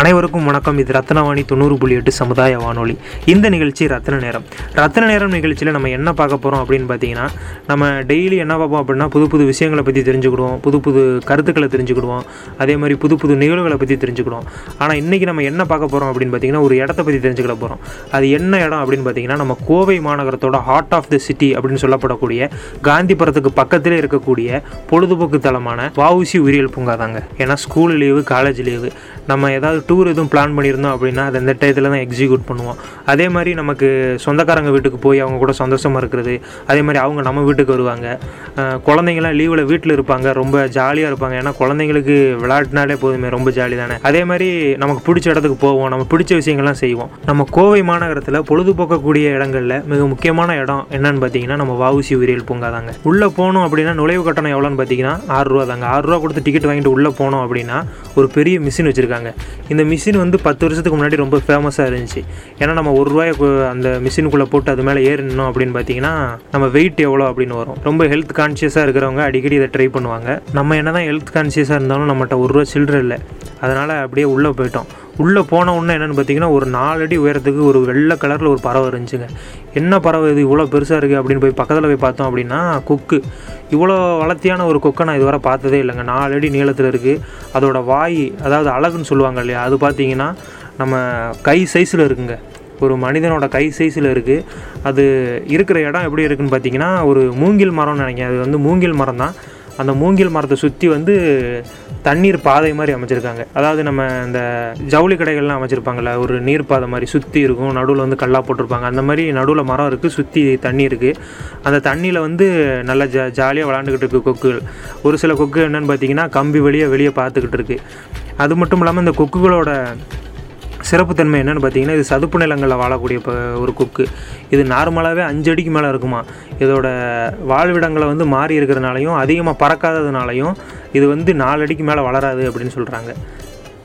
அனைவருக்கும் வணக்கம். இது ரத்னவாணி தொண்ணூறு புள்ளி எட்டு சமுதாய வானொலி. இந்த நிகழ்ச்சி ரத்ன நேரம். ரத்ன நேரம் நிகழ்ச்சியில் நம்ம என்ன பார்க்க போகிறோம் அப்படின்னு பார்த்தீங்கன்னா நம்ம டெய்லி என்ன பார்ப்போம் அப்படின்னா புது புது விஷயங்களை பற்றி தெரிஞ்சுக்கிடுவோம் புது புது கருத்துக்களை தெரிஞ்சுக்கிடுவோம் அதே மாதிரி புது புது நிகழ்வுகளை பற்றி தெரிஞ்சுக்கிடுவோம். ஆனால் இன்றைக்கி நம்ம என்ன பார்க்க போகிறோம் அப்படின்னு பார்த்தீங்கன்னா ஒரு இடத்த பற்றி தெரிஞ்சுக்கிட போகிறோம் அது என்ன இடம் அப்படின்னு பார்த்தீங்கன்னா நம்ம கோவை மாநகரத்தோட ஹார்ட் ஆஃப் த சிட்டி அப்படின்னு சொல்லப்படக்கூடிய காந்திபுரத்துக்கு பக்கத்திலே இருக்கக்கூடிய பொழுதுபோக்கு தலமான வாவுசி உயிரியல் பூங்கா தாங்க. ஏன்னா ஸ்கூல் லீவு காலேஜ் லீவு. நம்ம ஏதாவது டூர் எதுவும் பிளான் பண்ணியிருந்தோம் அப்படின்னா அதை இந்த டயத்தில் தான் எக்ஸிக்யூட் பண்ணுவோம். அதே மாதிரி நமக்கு சொந்தக்காரங்க வீட்டுக்கு போய் அவங்க கூட சந்தோஷமாக இருக்கிறது அதே மாதிரி அவங்க நம்ம வீட்டுக்கு வருவாங்க. குழந்தைங்களாம் லீவில் வீட்டில் இருப்பாங்க ரொம்ப ஜாலியாக இருப்பாங்க. ஏன்னா குழந்தைங்களுக்கு விளையாட்டுனாலே போதுமே ரொம்ப ஜாலி தானே. அதே மாதிரி நமக்கு பிடிச்ச இடத்துக்கு போவோம் நம்ம பிடிச்ச விஷயங்கள்லாம் செய்வோம். நம்ம கோவை மாநகரத்தில் பொழுதுபோக்கக்கூடிய இடங்களில் மிக முக்கியமான இடம் என்னன்னு பார்த்தீங்கன்னா நம்ம வஉசி உயிரியல் பூங்கா தாங்க உள்ளே போகணும் அப்படின்னா நுழைவு கட்டணம் எவ்வளோன்னு பார்த்தீங்கன்னா ஆறுரூவா தாங்க ஆறுரூவா கொடுத்து டிக்கெட் வாங்கிட்டு உள்ளே போனோம் அப்படின்னா ஒரு பெரிய மிஷின் வச்சுருக்காங்க. இந்த இந்த மிஷின் வந்து பத்து வருஷத்துக்கு முன்னாடி ரொம்ப ஃபேமஸாக இருந்துச்சு. ஏன்னா நம்ம ஒரு ரூபாயை அந்த மிஷினுக்குள்ளே போட்டு அது மேலே ஏறணும் அப்படின்னு பார்த்தீங்கன்னா நம்ம வெயிட் எவ்வளோ அப்படின்னு வரும். ரொம்ப ஹெல்த் கான்ஷியஸாக இருக்கிறவங்க அடிக்கடி இதை ட்ரை பண்ணுவாங்க. நம்ம என்ன தான் ஹெல்த் கான்ஷியஸாக இருந்தாலும் நம்மகிட்ட ஒரு ரூபா சில்லற இல்லை. அதனால் அப்படியே உள்ளே போயிட்டோம். உள்ளே போன உடனே என்னென்னு பார்த்தீங்கன்னா ஒரு நாலடி உயரத்துக்கு ஒரு வெள்ளை கலரில் ஒரு பறவை இருந்துச்சுங்க. என்ன பறவை இது? இவ்வளோ பெருசாக இருக்குது அப்படின்னு போய் பக்கத்தில் போய் பார்த்தோம் அப்படின்னா கொக்கு. இவ்வளோ வளர்த்தியான ஒரு கொக்கை நான் இதுவரை பார்த்ததே இல்லைங்க. நாலு அடி நீளத்தில் இருக்குது அதோட வாய் அதாவது அழகுன்னு சொல்லுவாங்க இல்லையா அது பார்த்தீங்கன்னா நம்ம கை சைஸில் இருக்குங்க. ஒரு மனிதனோட கை சைஸில் இருக்குது அது இருக்கிற இடம் எப்படி இருக்குன்னு பார்த்தீங்கன்னா ஒரு மூங்கில் மரம்னு நினைக்கிறேன். அது வந்து மூங்கில் மரம் தான் அந்த மூங்கில் மரத்தை சுற்றி வந்து தண்ணீர் பாதை மாதிரி அமைச்சிருக்காங்க. அதாவது நம்ம இந்த ஜவுளி கடைகள்லாம் அமைச்சிருப்பாங்கல்ல ஒரு நீர் பாதை மாதிரி சுற்றி இருக்கும் நடுவில் வந்து கல்லா போட்டிருப்பாங்க. அந்த மாதிரி நடுவில் மரம் இருக்குது சுற்றி தண்ணி இருக்குது அந்த தண்ணியில் வந்து நல்லா ஜா ஜாலியாக விளாண்டுக்கிட்டு இருக்கு கொக்குகள் ஒரு சில கொக்கு என்னன்னு பார்த்தீங்கன்னா கம்பி வெளியே வெளியே பார்த்துக்கிட்டு இருக்கு. அது மட்டும் இல்லாமல் இந்த கொக்குகளோட சிறப்புத்தன்மை என்னென்னு பார்த்தீங்கன்னா இது சதுப்பு நிலங்களில் வாழக்கூடிய ஒரு கொக்கு. இது நார்மலாகவே அஞ்சு அடிக்கு மேலே இருக்குமா. இதோட வாழ்விடங்களை வந்து மாறி இருக்கிறனாலையும் அதிகமாக பறக்காததுனாலையும் இது வந்து நாலு அடிக்கு மேலே வளராது அப்படின்னு சொல்கிறாங்க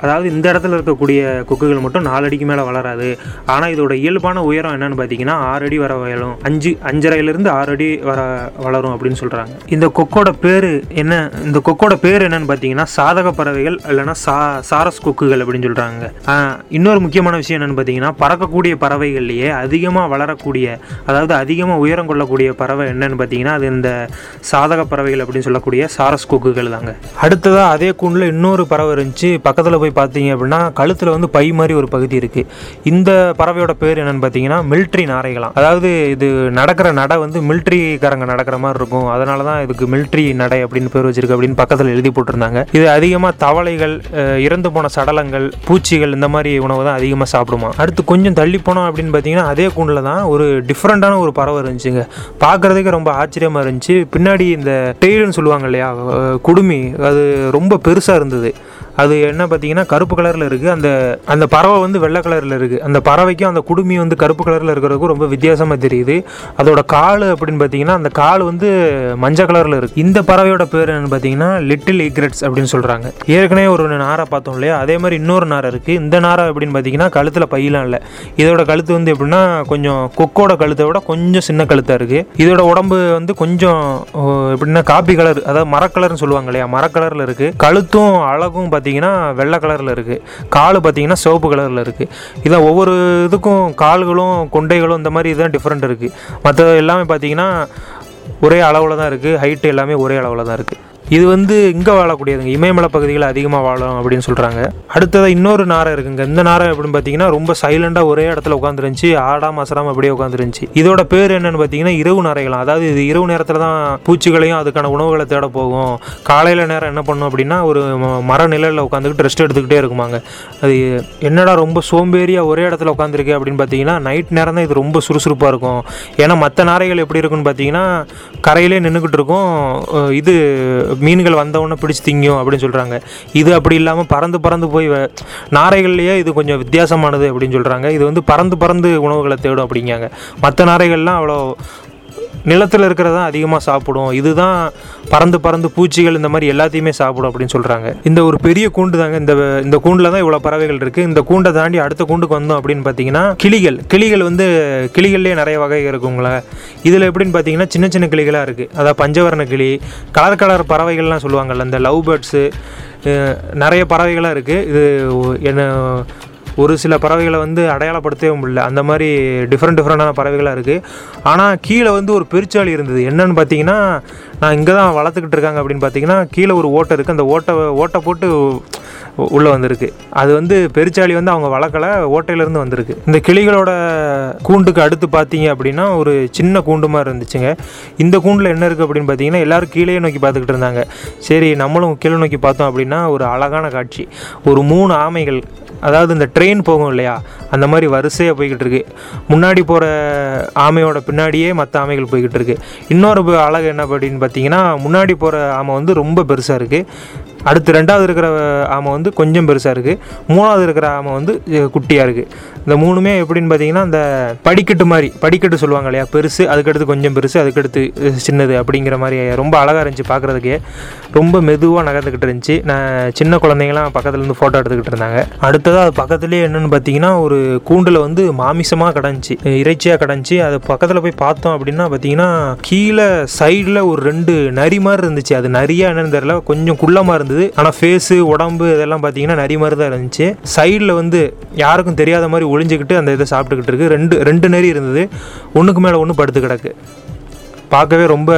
அதாவது இந்த இடத்துல இருக்கக்கூடிய கொக்குகள் மட்டும் நாலு அடிக்கு மேலே வளராது. ஆனால் இதோட இயல்பான உயரம் என்னன்னு பார்த்தீங்கன்னா ஆறு அடி வர வயலும் அஞ்சு அஞ்சரையிலிருந்து ஆறு அடி வர வளரும் அப்படின்னு சொல்கிறாங்க இந்த கொக்கோட பேர் என்ன இந்த கொக்கோட பேர் என்னன்னு பார்த்தீங்கன்னா சாதக பறவைகள் இல்லைன்னா சா சாரஸ் கொக்குகள் அப்படின்னு சொல்கிறாங்க இன்னொரு முக்கியமான விஷயம் என்னன்னு பார்த்தீங்கன்னா பறக்கக்கூடிய பறவைகள்லேயே அதிகமாக வளரக்கூடிய அதாவது அதிகமாக உயரம் கொள்ளக்கூடிய பறவை என்னன்னு பார்த்தீங்கன்னா அது இந்த சாதக பறவைகள் அப்படின்னு சொல்லக்கூடிய சாரஸ் கொக்குகள் தாங்க. அடுத்ததாக அதே கூண்டில் இன்னொரு பறவை இருந்துச்சு பக்கத்தில் போய் பார்த்தீங்க அப்படின்னா கழுத்தில் வந்து பை மாதிரி ஒரு பகுதி இருக்குது இந்த பறவையோட பேர் என்னென்னு பார்த்தீங்கன்னா மில்ட்ரி நாரைகளாம். அதாவது இது நடக்கிற நடை வந்து மில்ட்ரிக்காரங்க நடக்கிற மாதிரி இருக்கும். அதனால தான் இதுக்கு மில்ட்ரி நடை அப்படின்னு பேர் வச்சிருக்கு அப்படின்னு பக்கத்தில் எழுதி போட்டிருந்தாங்க. இது அதிகமாக தவளைகள் இறந்து போன சடலங்கள் பூச்சிகள் இந்த மாதிரி உணவு தான் அதிகமாக சாப்பிடுமா. அடுத்து கொஞ்சம் தள்ளி போனோம் அப்படின்னு பார்த்தீங்கன்னா அதே கூண்டில் தான் ஒரு டிஃப்ரெண்ட்டான ஒரு பறவை இருந்துச்சுங்க. பார்க்குறதுக்கு ரொம்ப ஆச்சரியமாக இருந்துச்சு. பின்னாடி இந்த டெய்லுன்னு சொல்லுவாங்க இல்லையா குடுமி அது ரொம்ப பெருசாக இருந்தது. அது என்ன பார்த்தீங்கன்னா கருப்பு கலரில் இருக்குது அந்த அந்த பறவை வந்து வெள்ளை கலரில் இருக்குது அந்த பறவைக்கும் அந்த குடுமி வந்து கருப்பு கலரில் இருக்கிறதுக்கும் ரொம்ப வித்தியாசமாக தெரியுது. அதோட கால் அப்படின்னு பார்த்தீங்கன்னா அந்த கால் வந்து மஞ்சள் கலரில் இருக்குது இந்த பறவையோட பேர் என்னன்னு பார்த்தீங்கன்னா லிட்டில் ஈக்ரெட்ஸ் அப்படின்னு சொல்கிறாங்க ஏற்கனவே ஒரு நாரை பார்த்தோம் இல்லையா? அதே மாதிரி இன்னொரு நாரை இருக்குது இந்த நாரை அப்படின்னு பார்த்தீங்கன்னா கழுத்தில் பையெல்லாம் இல்லை. இதோட கழுத்து வந்து எப்படின்னா கொஞ்சம் கொக்கோட கழுத்தை விட கொஞ்சம் சின்ன கழுத்தாக இருக்குது இதோட உடம்பு வந்து கொஞ்சம் எப்படின்னா காப்பி கலர் அதாவது மரக்கலர்னு சொல்லுவாங்க இல்லையா? மரக்கலரில் இருக்குது கழுத்தும் அழகும் பார்த்தீங்கன்னா பார்த்தீங்கன்னா வெள்ளை கலரில் இருக்குது கால் பார்த்தீங்கன்னா சிவப்பு கலரில் இருக்குது இதான் ஒவ்வொரு இதுக்கும் கால்களும் கொண்டைகளும் இந்த மாதிரி இதுதான் டிஃப்ரெண்ட் இருக்குது மற்ற எல்லாமே பார்த்தீங்கன்னா ஒரே அளவில் தான் இருக்குது ஹைட்டு எல்லாமே ஒரே அளவில் தான் இருக்குது இது வந்து இங்கே வாழக்கூடியதுங்க. இமயமலை பகுதிகளில் அதிகமாக வாழும் அப்படின்னு சொல்கிறாங்க அடுத்ததாக இன்னொரு நாரை இருக்குங்க. இந்த நாரை எப்படின்னு பார்த்தீங்கன்னா ரொம்ப சைலண்டாக ஒரே இடத்துல உட்காந்துருந்துச்சு ஆடாம அசராம அப்படியே உட்காந்துருந்துச்சு இதோட பேர் என்னன்னு பார்த்தீங்கன்னா இரவு நாரைகளாம். அதாவது இது இரவு நேரத்தில் தான் பூச்சிகளையும் அதுக்கான உணவுகளை தேட போகும். காலையில் நேரம் என்ன பண்ணும் அப்படின்னா ஒரு ம- மர நிழலில் உட்காந்துக்கிட்டு ரெஸ்ட் எடுத்துக்கிட்டே இருக்குமாங்க. அது என்னடா ரொம்ப சோம்பேறியாக ஒரே இடத்துல உட்காந்துருக்கு அப்படின்னு பார்த்தீங்கன்னா நைட் நேரம் தான் இது ரொம்ப சுறுசுறுப்பாக இருக்கும். ஏன்னா மற்ற நாரைகள் எப்படி இருக்குன்னு பார்த்தீங்கன்னா கரையிலே நின்றுக்கிட்டு இருக்கும். இது மீன்கள் வந்தவுடனே பிடிச்சி திங்கும் அப்படின்னு சொல்கிறாங்க இது அப்படி இல்லாமல் பறந்து பறந்து போய் வ- நாரைகள்லேயே இது கொஞ்சம் வித்தியாசமானது அப்படின்னு சொல்கிறாங்க இது வந்து பறந்து பறந்து உணவுகளை தேடும் அப்படிங்காங்க. மற்ற நாரைகள்லாம் அவ்வளோ நிலத்தில் இருக்கிறது அதிகமாக சாப்பிடும். இதுதான் பறந்து பறந்து பூச்சிகள் இந்த மாதிரி எல்லாத்தையுமே சாப்பிடும் அப்படின்னு சொல்கிறாங்க இந்த ஒரு பெரிய கூண்டு தாங்க இந்த இந்த கூண்டில் தான் இவ்வளோ பறவைகள் இருக்குது இந்த கூண்டை தாண்டி அடுத்த கூண்டுக்கு வந்தோம் அப்படின்னு பார்த்தீங்கன்னா கிளிகள். கிளிகள் வந்து கிளிகள்லேயே நிறைய வகை இருக்குங்களா? இதில் எப்படின்னு பார்த்தீங்கன்னா சின்ன சின்ன கிளிகளாக இருக்குது அதாவது பஞ்சவரண கிளி கலர் கலர் பறவைகள்லாம் சொல்லுவாங்கல்ல இந்த லவ் பேர்ட்ஸு நிறைய பறவைகளாக இருக்குது இது என்ன ஒரு சில பறவைகளை வந்து அடையாளப்படுத்தவே முடியல. அந்த மாதிரி டிஃப்ரெண்ட் டிஃப்ரெண்டான பறவைகளாக இருக்குது ஆனால் கீழே வந்து ஒரு பெருச்சாளி இருந்தது. என்னன்னு பார்த்தீங்கன்னா நான் இங்கே தான் வளர்த்துக்கிட்டு இருக்காங்க அப்படின்னு பார்த்தீங்கன்னா கீழே ஒரு ஓட்டை இருக்குது அந்த ஓட்டை ஓட்டை போட்டு உள்ளே வந்திருக்கு. அது வந்து பெருச்சாளி வந்து அவங்க வளர்க்கல ஓட்டையிலேருந்து வந்திருக்கு. இந்த கிளிகளோட கூண்டுக்கு அடுத்து பார்த்தீங்க அப்படின்னா ஒரு சின்ன கூண்டு மாதிரி இருந்துச்சுங்க. இந்த கூண்டில் என்ன இருக்குது அப்படின்னு பார்த்தீங்கன்னா எல்லோரும் கீழே நோக்கி பார்த்துக்கிட்டு இருந்தாங்க. சரி நம்மளும் கீழே நோக்கி பார்த்தோம் அப்படின்னா ஒரு அழகான காட்சி. ஒரு மூணு ஆமைகள் அதாவது இந்த ட்ரெயின் போகும் இல்லையா? அந்த மாதிரி வரிசையாக போய்கிட்டு இருக்கு. முன்னாடி போகிற ஆமையோட பின்னாடியே மற்ற ஆமைகள் போய்கிட்டு இருக்கு. இன்னொரு அழகு என்ன அப்படின்னு பார்த்தீங்கன்னா முன்னாடி போகிற ஆமை வந்து ரொம்ப பெருசாக இருக்குது அடுத்து ரெண்டாவது இருக்கிற ஆமை வந்து கொஞ்சம் பெருசாக இருக்குது மூணாவது இருக்கிற ஆமை வந்து குட்டியாக இருக்குது இந்த மூணுமே எப்படின்னு பார்த்தீங்கன்னா அந்த படிக்கட்டு மாதிரி படிக்கட்டு சொல்லுவாங்க இல்லையா? பெருசு அதுக்கடுத்து கொஞ்சம் பெருசு அதுக்கடுத்து சின்னது அப்படிங்கிற மாதிரி ரொம்ப அழகாக இருந்துச்சு பார்க்குறதுக்கே ரொம்ப மெதுவாக நகர்ந்துக்கிட்டு இருந்துச்சு. நான் சின்ன குழந்தைங்களாம் பக்கத்துலேருந்து ஃபோட்டோ எடுத்துக்கிட்டு இருந்தாங்க. அடுத்ததாக அது பக்கத்துலேயே என்னென்னு பார்த்தீங்கன்னா ஒரு கூண்டில் வந்து மாமிசமாக கிடந்துச்சு இறைச்சியாக கிடந்துச்சு அது பக்கத்தில் போய் பார்த்தோம் அப்படின்னா பார்த்தீங்கன்னா கீழே சைடில் ஒரு ரெண்டு நரி மாதிரி இருந்துச்சு. அது நரியா என்னன்னு தெரியல. கொஞ்சம் குள்ளமாக இருந்துச்சு. இருந்தது. ஆனால் ஃபேஸு உடம்பு இதெல்லாம் பார்த்தீங்கன்னா நரி மாதிரி தான் இருந்துச்சு. சைடில் வந்து யாருக்கும் தெரியாத மாதிரி ஒளிஞ்சுக்கிட்டு அந்த இதை சாப்பிட்டுக்கிட்டு இருக்கு. ரெண்டு ரெண்டு நரி இருந்தது. ஒன்றுக்கு மேலே ஒன்று படுத்து கிடக்கு. பார்க்கவே ரொம்ப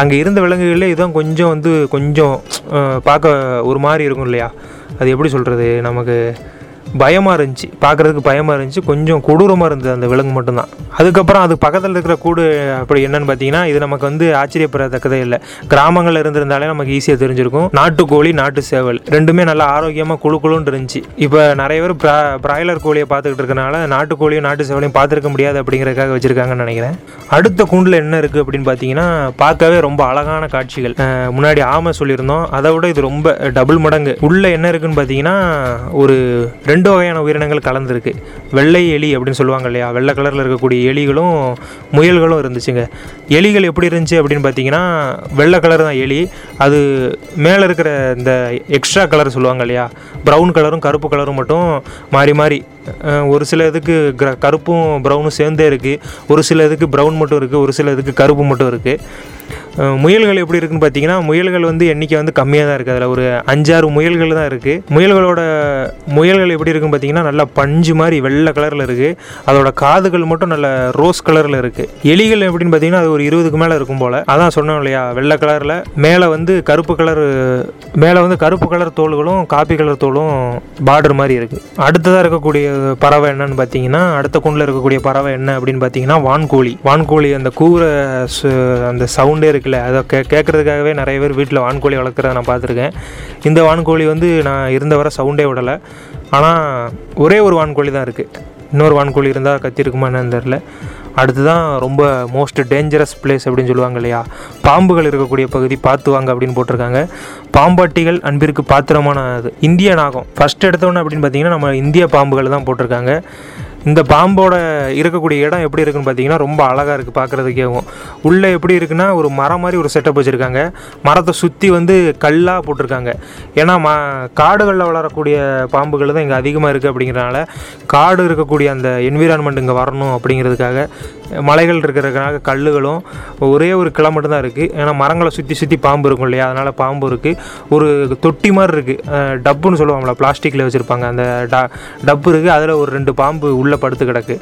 அங்கே இருந்த விலங்குகளே இதுதான் கொஞ்சம் வந்து கொஞ்சம் பார்க்க ஒரு மாதிரி இருக்கும் இல்லையா? அது எப்படி சொல்கிறது நமக்கு பயமாக இருந்துச்சு. பார்க்குறதுக்கு பயமாக இருந்துச்சு. கொஞ்சம் கொடூரமாக இருந்தது அந்த விலங்கு மட்டும்தான். அதுக்கப்புறம் அது பக்கத்தில் இருக்கிற கூடு அப்படி என்னன்னு பார்த்தீங்கன்னா இது நமக்கு வந்து ஆச்சரியப்படத்தக்கதே இல்லை. கிராமங்களில் இருந்திருந்தாலே நமக்கு ஈஸியாக தெரிஞ்சிருக்கும். நாட்டுக்கோழி நாட்டு சேவல் ரெண்டுமே நல்லா ஆரோக்கியமாக குழு குழுன்னு இருந்துச்சு. இப்போ நிறைய பேர் ப்ரா பிராய்லர் கோழியை பார்த்துக்கிட்டு இருக்கனால நாட்டுக்கோழியும் நாட்டு சேவலையும் பார்த்துருக்க முடியாது அப்படிங்கிறதுக்காக வச்சுருக்காங்கன்னு நினைக்கிறேன். அடுத்த கூண்டில் என்ன இருக்குது அப்படின்னு பார்த்தீங்கன்னா பார்க்கவே ரொம்ப அழகான காட்சிகள். முன்னாடி ஆமை சொல்லியிருந்தோம். அதை விட இது ரொம்ப டபுள் மடங்கு. உள்ளே என்ன இருக்குன்னு பார்த்தீங்கன்னா ஒரு ரெண்டு வகையான உயிரினங்கள் கலந்துருக்கு. வெள்ளை எலி அப்படின்னு சொல்லுவாங்க இல்லையா? வெள்ளை கலரில் இருக்கக்கூடிய எலிகளும் முயல்களும் இருந்துச்சுங்க. எலிகள் எப்படி இருந்துச்சு அப்படின்னு பார்த்தீங்கன்னா வெள்ளை கலர் தான் எலி. அது மேலே இருக்கிற இந்த எக்ஸ்ட்ரா கலர் சொல்லுவாங்க இல்லையா? ப்ரௌன் கலரும் கருப்பு கலரும் மட்டும் மாறி மாறி. ஒரு சில இதுக்கு கிர கருப்பும் ப்ரௌனும் சேர்ந்தே இருக்குது ஒரு சில இதுக்கு ப்ரௌன் மட்டும் இருக்குது ஒரு சில இதுக்கு கருப்பு மட்டும் இருக்குது முயல்கள் எப்படி இருக்குன்னு பார்த்தீங்கன்னா முயல்கள் வந்து எண்ணிக்கை வந்து கம்மியாக தான் இருக்குது அதில் ஒரு அஞ்சாறு முயல்கள் தான் இருக்குது முயல்களோட முயல்கள் எப்படி இருக்குன்னு பார்த்தீங்கன்னா நல்லா பஞ்சு மாதிரி வெள்ளை வெள்ளை கலரில் இருக்குது அதோட காதுகள் மட்டும் நல்ல ரோஸ் கலரில் இருக்குது எலிகள் எப்படின்னு பார்த்தீங்கன்னா அது ஒரு இருபதுக்கு மேலே இருக்கும் போல். அதான் சொன்னோம் இல்லையா வெள்ளை கலரில். மேலே வந்து கருப்பு கலர் மேலே வந்து கருப்பு கலர் தோல்களும் காப்பி கலர் தோலும் பார்டர் மாதிரி இருக்குது அடுத்ததாக இருக்கக்கூடிய பறவை என்னன்னு பார்த்தீங்கன்னா அடுத்த குண்டில் இருக்கக்கூடிய பறவை என்ன அப்படின்னு பார்த்தீங்கன்னா வான்கோழி. வான்கோழி அந்த கூற சு- அந்த சவுண்டே இருக்குல்ல அதை கே கேட்குறதுக்காகவே நிறைய பேர் வீட்டில் வான்கோழி வளர்க்குறத நான் பார்த்துருக்கேன். இந்த வான்கோழி வந்து நான் இருந்த வரை சவுண்டே விடலை. ஆனால் ஒரே ஒரு வான்கோழி தான் இருக்குது இன்னொரு வான்கோழி இருந்தால் கத்திருக்குமா என்னன்னு தெரில அடுத்துதான் ரொம்ப மோஸ்ட் டேஞ்சரஸ் பிளேஸ் அப்படின்னு சொல்லுவாங்க இல்லையா? பாம்புகள் இருக்கக்கூடிய பகுதி பார்த்து வாங்க அப்படின்னு போட்டிருக்காங்க. பாம்பாட்டிகள் அன்பிற்கு பாத்திரமான அது. இந்திய நாகம். ஃபர்ஸ்ட் எடுத்தோன்னே அப்படின்னு பார்த்தீங்கன்னா நம்ம இந்திய பாம்புகள் தான் போட்டிருக்காங்க. இந்த பாம்போட இருக்கக்கூடிய இடம் எப்படி இருக்குன்னு பார்த்தீங்கன்னா ரொம்ப அழகாக இருக்குது பார்க்குறதுக்கேவும். உள்ளே எப்படி இருக்குன்னா ஒரு மரம் மாதிரி ஒரு செட்டப் வச்சுருக்காங்க. மரத்தை சுற்றி வந்து கல்லாக போட்டிருக்காங்க. ஏன்னா மா காடுகளில் வளரக்கூடிய பாம்புகள் தான் இங்கே அதிகமாக இருக்குது அப்படிங்கிறனால காடு இருக்கக்கூடிய அந்த என்விரான்மெண்ட் இங்கே வரணும் அப்படிங்கிறதுக்காக மலைகள் இருக்கிறதுக்காக கல்லுகளும் ஒரே ஒரு கிளை மட்டும்தான் இருக்குது ஏன்னா மரங்களை சுற்றி சுற்றி பாம்பு இருக்கும் இல்லையா? அதனால் பாம்பு இருக்குது ஒரு தொட்டி மாதிரி இருக்குது டப்புன்னு சொல்லுவாங்களா பிளாஸ்டிக்கில் வச்சுருப்பாங்க. அந்த ட டப்பு இருக்குது அதில் ஒரு ரெண்டு பாம்பு உள்ள படுத்து கிடக்கு.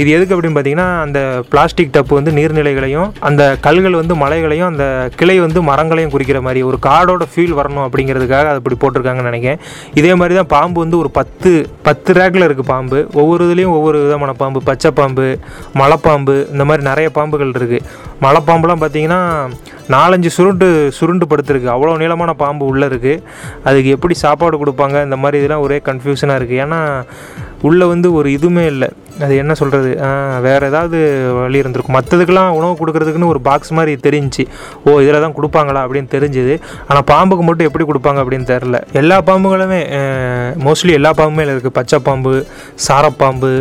இது எதுக்கு அப்படின்னு பார்த்தீங்கன்னா அந்த பிளாஸ்டிக் டப்பு வந்து நீர்நிலைகளையும் அந்த கல்கள் வந்து மலைகளையும் அந்த கிளை வந்து மரங்களையும் குறிக்கிற மாதிரி ஒரு காடோட ஃபீல் வரணும் அப்படிங்கிறதுக்காக அது இப்படி போட்டிருக்காங்கன்னு நினைக்கிறேன். இதே மாதிரி தான் பாம்பு வந்து ஒரு பத்து பத்து ரேக்கில் இருக்குது பாம்பு. ஒவ்வொரு இதுலேயும் ஒவ்வொரு விதமான பாம்பு. பச்சை பாம்பு மலைப்பாம்பு இந்த மாதிரி நிறைய பாம்புகள் இருக்குது மலைப்பாம்புலாம் பார்த்தீங்கன்னா நாலஞ்சு சுருண்டு சுருண்டு படுத்துருக்கு. அவ்வளோ நீளமான பாம்பு உள்ளே இருக்குது அதுக்கு எப்படி சாப்பாடு கொடுப்பாங்க? இந்த மாதிரி இதெல்லாம் ஒரே கன்ஃபியூஷனாக இருக்குது ஏன்னா உள்ளே வந்து ஒரு இதுவுமே இல்லை. அது என்ன சொல்கிறது வேறு ஏதாவது வழி இருந்திருக்கும். மற்றதுக்கெல்லாம் உணவு கொடுக்குறதுக்குன்னு ஒரு பாக்ஸ் மாதிரி தெரிஞ்சுச்சு. ஓ இதில் தான் கொடுப்பாங்களா அப்படின்னு தெரிஞ்சுது. ஆனால் பாம்புக்கு மட்டும் எப்படி கொடுப்பாங்க அப்படின்னு தெரில எல்லா பாம்புகளுமே மோஸ்ட்லி எல்லா பாம்புமே இருக்குது பச்சை பாம்பு சாரப்பாம்பு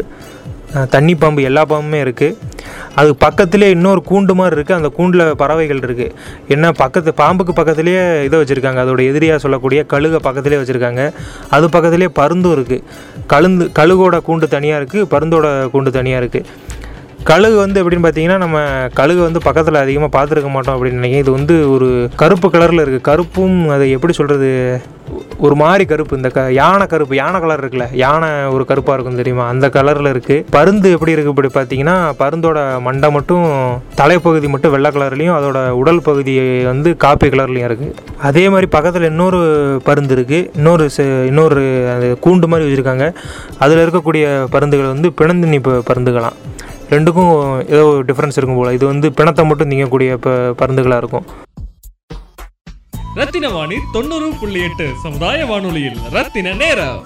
தண்ணி பாம்பு எல்லா பாம்புமே இருக்குது அது பக்கத்துலேயே இன்னொரு கூண்டு மாதிரி இருக்குது அந்த கூண்டில் பறவைகள் இருக்குது என்ன பக்கத்து பாம்புக்கு பக்கத்துலேயே இதை வச்சுருக்காங்க. அதோட எதிரியாக சொல்லக்கூடிய கழுகை பக்கத்துலேயே வச்சுருக்காங்க. அது பக்கத்துலேயே பருந்தும் இருக்குது கழுந்து கழுகோட கூண்டு தனியாக இருக்குது பருந்தோட கூண்டு தனியாக இருக்குது கழுகு வந்து எப்படின்னு பார்த்தீங்கன்னா நம்ம கழுகு வந்து பக்கத்தில் அதிகமாக பார்த்துருக்க மாட்டோம் அப்படின்னு நினைக்கிறேன். இது வந்து ஒரு கருப்பு கலரில் இருக்குது கருப்பும் அதை எப்படி சொல்கிறது ஒரு மாதிரி கருப்பு. இந்த க யானை கருப்பு யானை கலர் இருக்குல்ல? யானை ஒரு கருப்பாக இருக்கும் தெரியுமா? அந்த கலரில் இருக்குது பருந்து எப்படி இருக்குது இப்படி பார்த்தீங்கன்னா பருந்தோட மண்டை மட்டும் தலைப்பகுதி மட்டும் வெள்ளை கலர்லேயும் அதோட உடல் பகுதி வந்து காப்பி கலர்லேயும் இருக்குது அதே மாதிரி பக்கத்தில் இன்னொரு பருந்து இருக்குது இன்னொரு இன்னொரு அது கூண்டு மாதிரி வச்சுருக்காங்க. அதில் இருக்கக்கூடிய பருந்துகள் வந்து பிணந்தினி ப- பருந்துகளாம். ரெண்டுக்கும் ஏதோ டிஃப்ரென்ஸ் இருக்கும் போல். இது வந்து பிணத்தை மட்டும் நீங்கக்கூடிய இப்போ பருந்துகளாக இருக்கும். ரத்தின வாணி தொண்ணூறு புள்ளி எட்டு சமுதாய வானொலியில் ரத்தின நேரம்.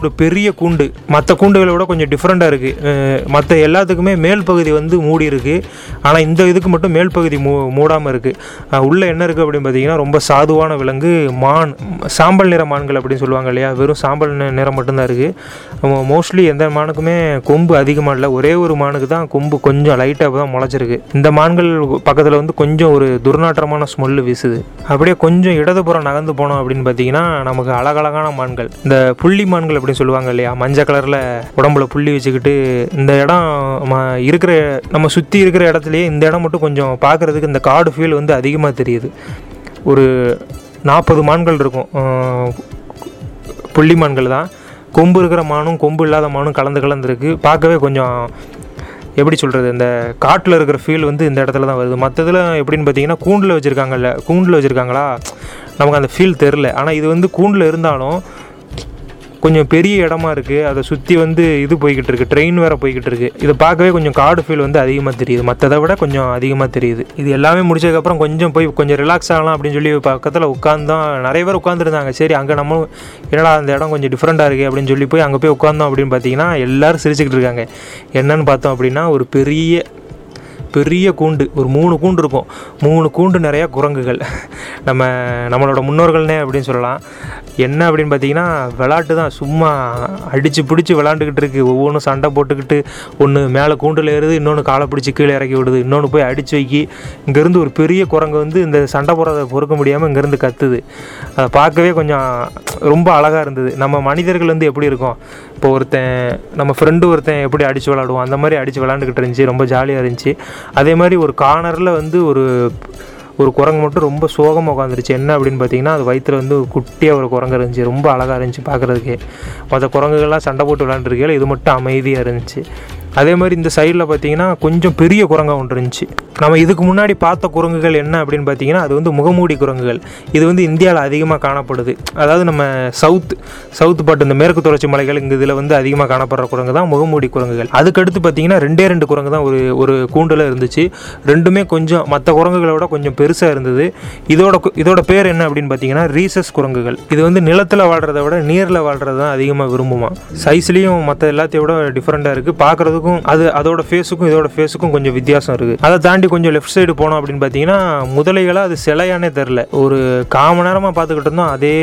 ஒரு பெரிய கூண்டு. மற்ற கூண்டுகளை விட கொஞ்சம் டிஃப்ரெண்ட்டாக இருக்குது மற்ற எல்லாத்துக்குமே மேல் பகுதி வந்து மூடி இருக்குது ஆனால் இந்த இதுக்கு மட்டும் மேல் பகுதி மூ மூடாமல் இருக்குது உள்ளே என்ன இருக்குது அப்படின்னு பார்த்தீங்கன்னா ரொம்ப சாதுவான விலங்கு மான் சாம்பல் நிற மான்கள் அப்படின்னு சொல்லுவாங்க இல்லையா? வெறும் சாம்பல் நிறம் மட்டும்தான் இருக்குது மோஸ்ட்லி எந்த மானுக்குமே கொம்பு அதிகமாக இல்லை. ஒரே ஒரு மானுக்கு தான் கொம்பு கொஞ்சம் லைட்டாக தான் முளைச்சிருக்கு. இந்த மான்கள் பக்கத்தில் வந்து கொஞ்சம் ஒரு துர்நாற்றமான ஸ்மெல்லு வீசுது. அப்படியே கொஞ்சம் இடதுபுறம் நகர்ந்து போனோம் அப்படின்னு பார்த்தீங்கன்னா நமக்கு அழகழகான மான்கள். இந்த புள்ளி மான்கள் அப்படின்னு சொல்லுவாங்க இல்லையா? மஞ்சள் கலரில் உடம்புல புள்ளி வச்சுக்கிட்டு இந்த இடம் ம- இருக்கிற நம்ம சுற்றி இருக்கிற இடத்துலையே இந்த இடம் மட்டும் கொஞ்சம் பார்க்குறதுக்கு இந்த காடு ஃபீல் வந்து அதிகமாக தெரியுது. ஒரு நாற்பது மான்கள் இருக்கும். புள்ளி மான்கள் தான். கொம்பு இருக்கிற மானும் கொம்பு இல்லாத மானும் கலந்து கலந்துருக்கு. பார்க்கவே கொஞ்சம் எப்படி சொல்கிறது இந்த காட்டில் இருக்கிற ஃபீல் வந்து இந்த இடத்துல தான் வருது. மற்றதில் எப்படின்னு பார்த்தீங்கன்னா கூண்டில் வச்சுருக்காங்கல்ல கூண்டில் வச்சுருக்காங்களா? நமக்கு அந்த ஃபீல் தெரில ஆனால் இது வந்து கூண்டில் இருந்தாலும் கொஞ்சம் பெரிய இடமா இருக்குது அதை சுற்றி வந்து இது போய்கிட்டு இருக்கு. ட்ரெயின் வேறு போய்கிட்டு இருக்கு. இதை பார்க்கவே கொஞ்சம் காடு ஃபீல் வந்து அதிகமாக தெரியுது. மற்றதை விட கொஞ்சம் அதிகமாக தெரியுது. இது எல்லாமே முடிச்சதுக்கப்புறம் கொஞ்சம் போய் கொஞ்சம் ரிலாக்ஸ் ஆகலாம் அப்படின்னு சொல்லி பக்கத்தில் உட்காந்தோம் நிறைய பேர் உட்காந்துருந்தாங்க சரி அங்கே நம்ம என்னடா அந்த இடம் கொஞ்சம் டிஃப்ரெண்ட்டாக இருக்குது அப்படின்னு சொல்லி போய் அங்கே போய் உட்காந்தோம் அப்படின்னு பார்த்தீங்கன்னா எல்லோரும் சிரிச்சுக்கிட்டு இருக்காங்க. என்னன்னு பார்த்தோம் அப்படின்னா ஒரு பெரிய பெரிய கூண்டு ஒரு மூணு கூண்டு இருக்கும். மூணு கூண்டு நிறையா குரங்குகள். நம்ம நம்மளோட முன்னோர்கள்னே அப்படின்னு சொல்லலாம். என்ன அப்படின்னு பார்த்தீங்கன்னா விளாட்டு தான். சும்மா அடித்து பிடிச்சி விளாண்டுக்கிட்டு இருக்குது ஒவ்வொன்றும் சண்டை போட்டுக்கிட்டு ஒன்று மேலே கூண்டில் ஏறுது இன்னொன்று காலை பிடிச்சி கீழே இறக்கி விடுது. இன்னொன்று போய் அடித்து வைக்கி இங்கேருந்து ஒரு பெரிய குரங்கு வந்து இந்த சண்டை போடுறதை பொறுக்க முடியாமல் இங்கேருந்து கத்துது. அதை பார்க்கவே கொஞ்சம் ரொம்ப அழகாக இருந்தது. நம்ம மனிதர்கள் வந்து எப்படி இருக்கும்? இப்போ ஒருத்தன் நம்ம ஃப்ரெண்டு ஒருத்தன் எப்படி அடித்து விளாடுவோம் அந்த மாதிரி அடித்து விளாண்டுக்கிட்டு இருந்துச்சு. ரொம்ப ஜாலியாக இருந்துச்சு. அதே மாதிரி ஒரு கார்னரில் வந்து ஒரு ஒரு குரங்கு மட்டும் ரொம்ப சோகமாக உட்காந்துருச்சு என்ன அப்படின்னு பார்த்தீங்கன்னா அது வயிற்றுல வந்து குட்டியாக ஒரு குரங்கு இருந்துச்சு. ரொம்ப அழகாக இருந்துச்சு பார்க்குறதுக்கே. மற்ற குரங்குகள்லாம் சண்டை போட்டு விளாண்டுருக்கையில இது மட்டும் அமைதியாக இருந்துச்சு. அதே மாதிரி இந்த சைடில் பார்த்தீங்கன்னா கொஞ்சம் பெரிய குரங்கா ஒன்று இருந்துச்சு. நம்ம இதுக்கு முன்னாடி பார்த்த குரங்குகள் என்ன அப்படின்னு பார்த்தீங்கன்னா அது வந்து முகமூடி குரங்குகள். இது வந்து இந்தியாவில் அதிகமாக காணப்படுது. அதாவது நம்ம சவுத் சவுத் பாட்டு இந்த மேற்கு தொடர்ச்சி மலைகள் இங்கே இதில் வந்து அதிகமாக காணப்படுற குரங்கு தான் முகமூடி குரங்குகள். அதுக்கடுத்து பார்த்தீங்கன்னா ரெண்டே ரெண்டு குரங்கு தான் ஒரு ஒரு கூண்டில் இருந்துச்சு. ரெண்டுமே கொஞ்சம் மற்ற குரங்குகளை விட கொஞ்சம் பெருசாக இருந்தது. இதோட இதோட பேர் என்ன அப்படின்னு பார்த்தீங்கன்னா ரீசஸ் குரங்குகள். இது வந்து நிலத்தில் வாழ்கிறத விட நீரில் வாழ்கிறது தான் அதிகமாக விரும்புமா சைஸ்லேயும் மற்ற எல்லாத்தையும் விட டிஃப்ரெண்ட்டாக இருக்குது பார்க்குறதுக்கும் அது அதோட ஃபேஸுக்கும் இதோட ஃபேஸுக்கும் கொஞ்சம் வித்தியாசம் இருக்குது அதை தாண்டி கொஞ்சம் லெஃப்ட் சைடு போனோம் அப்படின்னு பார்த்தீங்கன்னா முதலைகளாக அது சிலையானே தெரில ஒரு காம நேரமாக பார்த்துக்கிட்டு இருந்தோம். அதே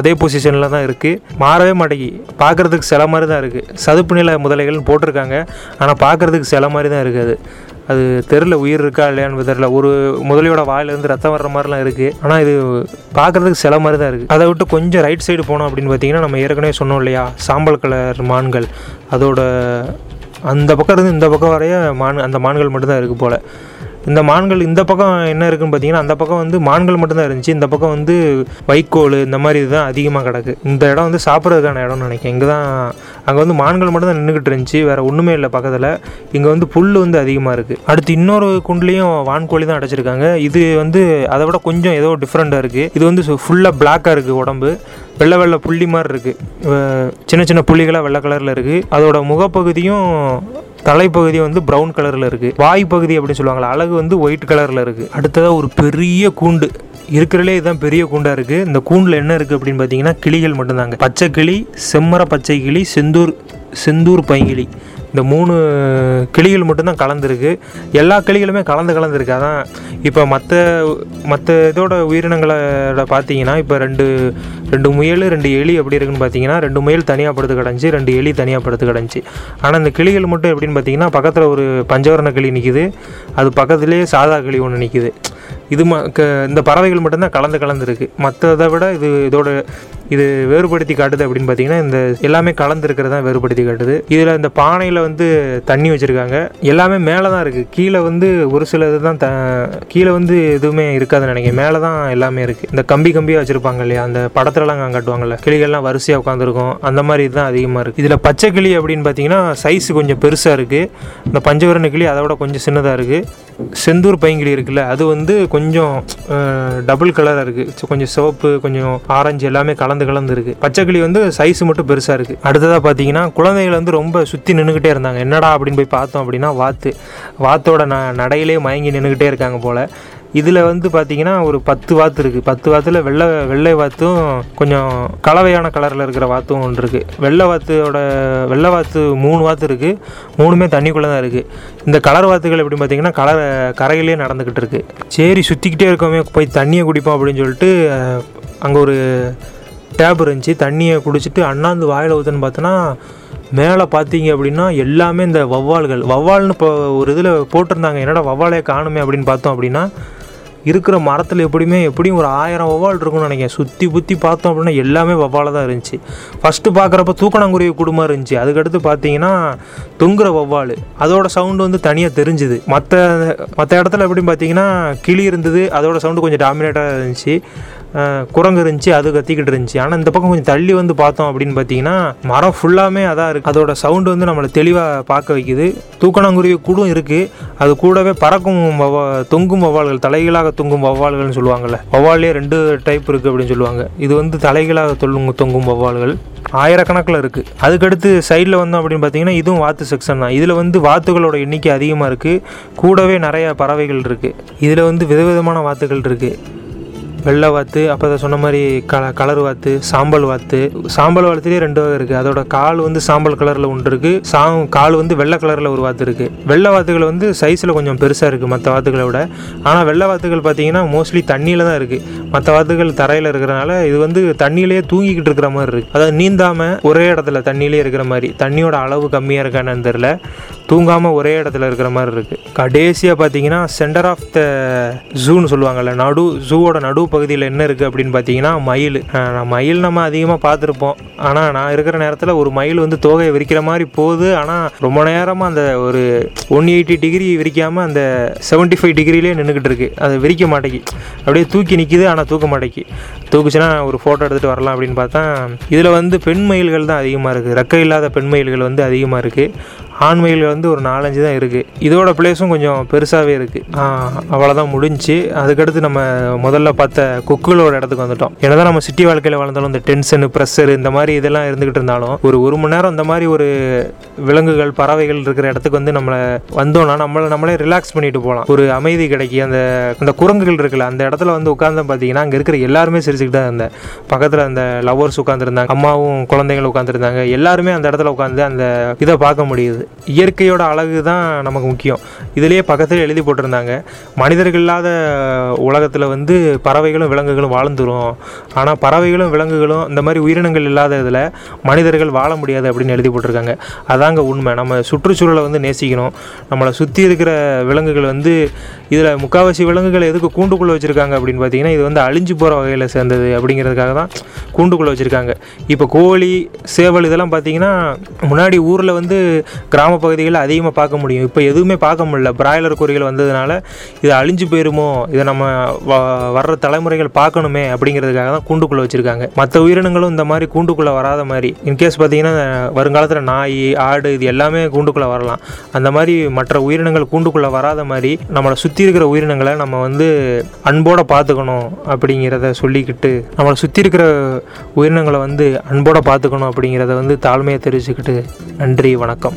அதே பொசிஷனில் தான் இருக்குது மாறவே மாட்டேங்கி. பார்க்குறதுக்கு சிலை மாதிரி தான் இருக்குது சதுப்பு நில முதலைகள்னு போட்டிருக்காங்க. ஆனால் பார்க்குறதுக்கு சில மாதிரி தான் இருக்குது அது. அது தெரில உயிர் இருக்கா இல்லையான்னு தெரில ஒரு முதலையோட வாயிலிருந்து ரத்தம் வர்ற மாதிரிலாம் இருக்குது ஆனால் இது பார்க்குறதுக்கு சில மாதிரி தான் இருக்குது அதை விட்டு கொஞ்சம் ரைட் சைடு போனோம் அப்படின்னு பார்த்தீங்கன்னா நம்ம ஏற்கனவே சொன்னோம் இல்லையா? சாம்பல் கலர் மான்கள். அதோட அந்த பக்கம் இருந்து இந்த பக்கம் வரைய மான் அந்த மான்கள் மட்டும்தான் இருக்குது போல். இந்த மான்கள் இந்த பக்கம் என்ன இருக்குன்னு பார்த்தீங்கன்னா அந்த பக்கம் வந்து மான்கள் மட்டும்தான் இருந்துச்சு. இந்த பக்கம் வந்து வைக்கோல் இந்த மாதிரி இதுதான் அதிகமாக கிடக்கு. இந்த இடம் வந்து சாப்பிட்றதுக்கான இடம்னு நினைக்கிறேன். இங்கே தான் அங்கே வந்து மான்கள் மட்டும் தான் நின்றுக்கிட்டு இருந்துச்சு. வேறு ஒன்றுமே இல்லை பக்கத்தில். இங்கே வந்து புல் வந்து அதிகமாக இருக்குது அடுத்து இன்னொரு குண்டுலேயும் வான்கோழி தான் அடைச்சிருக்காங்க. இது வந்து அதை விட கொஞ்சம் ஏதோ டிஃப்ரெண்ட்டாக இருக்குது இது வந்து ஃபுல்லாக பிளாக்காக இருக்குது உடம்பு. வெள்ளை வெள்ளை புள்ளி மாதிரி இருக்குது சின்ன சின்ன புள்ளிகளாக வெள்ளை கலரில் இருக்குது அதோட முகப்பகுதியும் தலைப்பகுதி வந்து ப்ரௌன் கலரில் இருக்குது வாய் பகுதி அப்படின்னு சொல்லுவாங்களா அழகு வந்து ஒயிட் கலரில் இருக்குது அடுத்ததாக ஒரு பெரிய கூண்டு. இருக்கிறலே இதுதான் பெரிய கூண்டாக இருக்குது இந்த கூண்டில் என்ன இருக்குது அப்படின்னு பார்த்தீங்கன்னா கிளிகள் மட்டும்தாங்க. பச்சை கிளி செம்மர பச்சை கிளி செந்தூர் செந்தூர் பைங்கிளி. இந்த மூணு கிளிகள் மட்டும்தான் கலந்துருக்கு. எல்லா கிளிகளுமே கலந்து கலந்துருக்கு. அதான் இப்போ மற்ற மற்ற இதோட உயிரினங்களோட பார்த்தீங்கன்னா இப்போ ரெண்டு ரெண்டு முயல் ரெண்டு எலி எப்படி இருக்குன்னு பார்த்தீங்கன்னா ரெண்டு முயல் தனியாக படுத்து கிடஞ்சி ரெண்டு எலி தனியாக படுத்து கிடஞ்சி ஆனால் இந்த கிளிகள் மட்டும் எப்படின்னு பார்த்தீங்கன்னா பக்கத்தில் ஒரு பஞ்சவரண கிளி நிற்கிது அது பக்கத்துலேயே சாதா கிளி ஒன்று நிற்கிது இது ம க இந்த பறவைகள் மட்டும்தான் கலந்து கலந்துருக்கு. மற்றதை விட இது இதோட இது வேறுபடுத்தி காட்டுது அப்படின்னு பார்த்தீங்கன்னா இந்த எல்லாமே கலந்துருக்கிறது தான் வேறுபடுத்தி காட்டுது. இதில் இந்த பானையில் வந்து தண்ணி வச்சுருக்காங்க. எல்லாமே மேலே தான் இருக்குது கீழே வந்து ஒரு சில இதுதான் த கீழே வந்து எதுவுமே இருக்காதுன்னு நினைக்கிறேன். மேலே தான் எல்லாமே இருக்குது இந்த கம்பி கம்பியாக வச்சுருப்பாங்க இல்லையா? அந்த படத்துலலாம் காட்டுவாங்கல்ல. கிளிகள்லாம் வரிசையாக உட்காந்துருக்கும் அந்த மாதிரி இதுதான் அதிகமாக இருக்குது இதில் பச்சை கிளி அப்படின்னு பார்த்தீங்கன்னா சைஸ் கொஞ்சம் பெருசாக இருக்குது இந்த பஞ்சவரண கிளி அதை விட கொஞ்சம் சின்னதாக இருக்குது செந்தூர் பைங்கிளி இருக்குல்ல அது வந்து கொஞ்சம் டபுள் கலராக இருக்குது கொஞ்சம் சிவப்பு கொஞ்சம் ஆரஞ்சு எல்லாமே கலந்து கலந்து இருக்கு பச்சைக்கிளி வந்து சைஸ் மட்டும் பெருசாக இருக்குது அடுத்ததாக பார்த்தீங்கன்னா குழந்தைகள் வந்து ரொம்ப சுற்றி நின்றுக்கிட்டே இருந்தாங்க. என்னடா அப்படின்னு போய் பார்த்தோம் அப்படின்னா வாத்து. வாத்தோட ந நடையிலே மயங்கி நின்றுக்கிட்டே இருக்காங்க போல். இதில் வந்து பார்த்தீங்கன்னா ஒரு பத்து வாத்து இருக்குது பத்து வாத்தில் வெள்ளை வெள்ளை வாத்தும் கொஞ்சம் கலவையான கலரில் இருக்கிற வாத்தும் ஒன்று இருக்குது வெள்ளை வாத்தோட வெள்ளை வாத்து மூணு வாத்து இருக்குது மூணுமே தண்ணிக்குள்ளே தான் இருக்குது இந்த கலர் வாத்துகள் எப்படி பார்த்தீங்கன்னா கலர் கரையிலே நடந்துக்கிட்டு இருக்குது சரி சுற்றிக்கிட்டே இருக்கோமே போய் தண்ணியை குடிப்போம் அப்படின்னு சொல்லிட்டு அங்கே ஒரு டேப் இருந்துச்சு தண்ணியை குடிச்சிட்டு அண்ணாந்து வாயில் ஊற்றுன்னு பார்த்தோன்னா மேலே பார்த்தீங்க அப்படின்னா எல்லாமே இந்த வவ்வால்கள் வவ்வால்னு இப்போ ஒரு இதில் போட்டிருந்தாங்க என்னடா வவ்வாலே காணுமே அப்படின்னு பார்த்தோம் அப்படின்னா இருக்கிற மரத்தில் எப்படியுமே எப்படியும் ஒரு ஆயிரம் வவ்வால் இருக்கும்னு நினைக்கிறேன். சுற்றி புற்றி பார்த்தோம் அப்படின்னா எல்லாமே வவ்வாலாக தான் இருந்துச்சு. ஃபஸ்ட்டு பார்க்குறப்ப தூக்கணாங்குருவி குடும்பம் இருந்துச்சு. அதுக்கடுத்து பார்த்தீங்கன்னா தொங்குற வவ்வால் அதோட சவுண்டு வந்து தனியாக தெரிஞ்சுது. மற்ற மற்ற இடத்துல எப்படின்னு பார்த்தீங்கன்னா கிளி இருந்தது அதோட சவுண்டு கொஞ்சம் டாமினேட்டாக இருந்துச்சு. குரங்கு இருந்துச்சு அது கத்திக்கிட்டு இருந்துச்சு. ஆனால் இந்த பக்கம் கொஞ்சம் தள்ளி வந்து பார்த்தோம் அப்படின்னு பார்த்தீங்கன்னா மரம் ஃபுல்லாமே அதான் இருக்குது அதோட சவுண்டு வந்து நம்மளை தெளிவாக பார்க்க வைக்குது. தூக்கணாங்குருவி கூடும் இருக்குது அது கூடவே பறக்கும் வவ்வா தொங்கும் வவ்வால்கள் தலைகளாக தொங்கும் வவ்வால்கள்னு சொல்லுவாங்கள்ல வவ்வாலே ரெண்டு டைப் இருக்குது அப்படின்னு சொல்லுவாங்க. இது வந்து தலைகளாக தொல்லும் தொங்கும் வவ்வால்கள் ஆயிரக்கணக்கில் இருக்குது அதுக்கடுத்து சைடில் வந்தோம் அப்படின்னு பார்த்தீங்கன்னா இதுவும் வாத்து செக்ஷன் தான். இதில் வந்து வாத்துகளோட எண்ணிக்கை அதிகமாக இருக்குது கூடவே நிறைய பறவைகள் இருக்குது இதில் வந்து விதவிதமான வாத்துகள் இருக்குது வெள்ளை வாத்து அப்போ சொன்ன மாதிரி கல கலர் வாத்து சாம்பல் வாத்து. சாம்பல் வாத்துலேயே ரெண்டு வகை இருக்குது அதோட கால் வந்து சாம்பல் கலரில் ஒன்று இருக்குது சா கால் வந்து வெள்ளை கலரில் ஒரு வாத்து இருக்குது வெள்ளை வாத்துகள் வந்து சைஸில் கொஞ்சம் பெருசாக இருக்குது மற்ற வாத்துக்களை விட. ஆனால் வெள்ளை வாத்துகள் பார்த்தீங்கன்னா மோஸ்ட்லி தண்ணியில் தான் இருக்குது மற்ற வாத்துகள் தரையில் இருக்கிறனால இது வந்து தண்ணியிலேயே தூங்கிக்கிட்டு இருக்கிற மாதிரி இருக்குது அதாவது நீந்தாமல் ஒரே இடத்துல தண்ணியிலே இருக்கிற மாதிரி தண்ணியோட அளவு கம்மியாக இருக்கான்னு தெரில தூங்காமல் ஒரே இடத்துல இருக்கிற மாதிரி இருக்குது கடைசியாக பார்த்தீங்கன்னா சென்டர் ஆஃப் த ஜூன்னு சொல்லுவாங்கள்ல நடு ஜூவோட நடு பகுதியில் என்ன இருக்குது அப்படின்னு பார்த்தீங்கன்னா மயில். நான் மயில் நம்ம அதிகமாக பார்த்துருப்போம். ஆனால் நான் இருக்கிற நேரத்தில் ஒரு மயில் வந்து தோகையை விரிக்கிற மாதிரி போகுது. ஆனால் ரொம்ப நேரமாக அந்த ஒரு ஒன் எயிட்டி டிகிரி விரிக்காமல் அந்த செவன்ட்டி ஃபைவ் டிகிரிலே நின்றுக்கிட்டு இருக்கு. அதை விரிக்க மாட்டேங்கி. அப்படியே தூக்கி நிற்கிது ஆனால் தூக்க மாட்டேங்கி. தூக்குச்சுன்னா ஒரு ஃபோட்டோ எடுத்துகிட்டு வரலாம் அப்படின்னு பார்த்தா இதில் வந்து பெண் மயில்கள் தான் அதிகமாக இருக்குது ரெக்கை இல்லாத பெண் மயில்கள் வந்து அதிகமாக இருக்குது ஆண்மையில் வந்து ஒரு நாலஞ்சு தான் இருக்குது இதோட பிளேஸும் கொஞ்சம் பெருசாகவே இருக்குது அவ்வளோதான் முடிஞ்சு. அதுக்கடுத்து நம்ம முதல்ல பார்த்த கொக்குகளோட இடத்துக்கு வந்துட்டோம். என்னதான் நம்ம சிட்டி வாழ்க்கையில் வளர்ந்தாலும் இந்த டென்ஷனு ப்ரெஷர் இந்த மாதிரி இதெல்லாம் இருந்துக்கிட்டு இருந்தாலும் ஒரு ஒரு மணி நேரம் இந்த மாதிரி ஒரு விலங்குகள் பறவைகள் இருக்கிற இடத்துக்கு வந்து நம்மளை வந்தோம்னா நம்மளை நம்மளே ரிலாக்ஸ் பண்ணிட்டு போகலாம். ஒரு அமைதி கிடைக்கி. அந்த அந்த குரங்குகள் இருக்குல்ல அந்த இடத்துல வந்து உட்காந்து பார்த்தீங்கன்னா அங்கே இருக்கிற எல்லாருமே சிரிச்சுக்கிட்டு தான் இருந்தேன். பக்கத்தில் அந்த லவ்வர்ஸ் உட்காந்துருந்தாங்க அம்மாவும் குழந்தைங்களும் உட்காந்துருந்தாங்க எல்லாருமே அந்த இடத்துல உட்காந்து அந்த இதை பார்க்க முடியுது. இயற்கையோட அழகு தான் நமக்கு முக்கியம். இதுலேயே பக்கத்தில் எழுதி போட்டிருந்தாங்க. மனிதர்கள் இல்லாத உலகத்தில் வந்து பறவைகளும் விலங்குகளும் வாழ்ந்துரும். ஆனால் பறவைகளும் விலங்குகளும் இந்த மாதிரி உயிரினங்கள் இல்லாத இதில் மனிதர்கள் வாழ முடியாது அப்படின்னு எழுதி போட்டிருக்காங்க. அதாங்க உண்மை. நம்ம சுற்றுச்சூழலை வந்து நேசிக்கணும். நம்மளை சுற்றி இருக்கிற விலங்குகள் வந்து இதில் முக்கால்வாசி விலங்குகள் எதுக்கு கூண்டுக்குள்ளே வச்சுருக்காங்க அப்படின்னு பார்த்தீங்கன்னா இது வந்து அழிஞ்சு போகிற வகையில் சேர்ந்தது அப்படிங்கிறதுக்காக தான் கூண்டுக்குள்ளே வச்சுருக்காங்க. இப்போ கோழி சேவல் இதெல்லாம் பார்த்தீங்கன்னா முன்னாடி ஊரில் வந்து கிராம கிராம பகுதிகளில் அதிகமாக பார்க்க முடியும். இப்போ எதுவுமே பார்க்க முடியல. பிராய்லர் கோழிகள் வந்ததுனால இது அழிஞ்சு போயிருமோ? இதை நம்ம வ- வர்ற தலைமுறைகள் பார்க்கணுமே அப்படிங்கிறதுக்காக தான் கூண்டுக்குள்ளே வச்சுருக்காங்க. மற்ற உயிரினங்களும் இந்த மாதிரி கூண்டுக்குள்ளே வராத மாதிரி. இன்கேஸ் பார்த்தீங்கன்னா வருங்காலத்தில் நாய் ஆடு இது எல்லாமே கூண்டுக்குள்ளே வரலாம். அந்த மாதிரி மற்ற உயிரினங்கள் கூண்டுக்குள்ளே வராத மாதிரி நம்மளை சுற்றி இருக்கிற உயிரினங்களை நம்ம வந்து அன்போடு பார்த்துக்கணும் அப்படிங்கிறத சொல்லிக்கிட்டு நம்மளை சுற்றி இருக்கிற உயிரினங்களை வந்து அன்போடு பார்த்துக்கணும் அப்படிங்கிறத வந்து தாழ்மையை தெரிவிச்சுக்கிட்டு நன்றி வணக்கம்.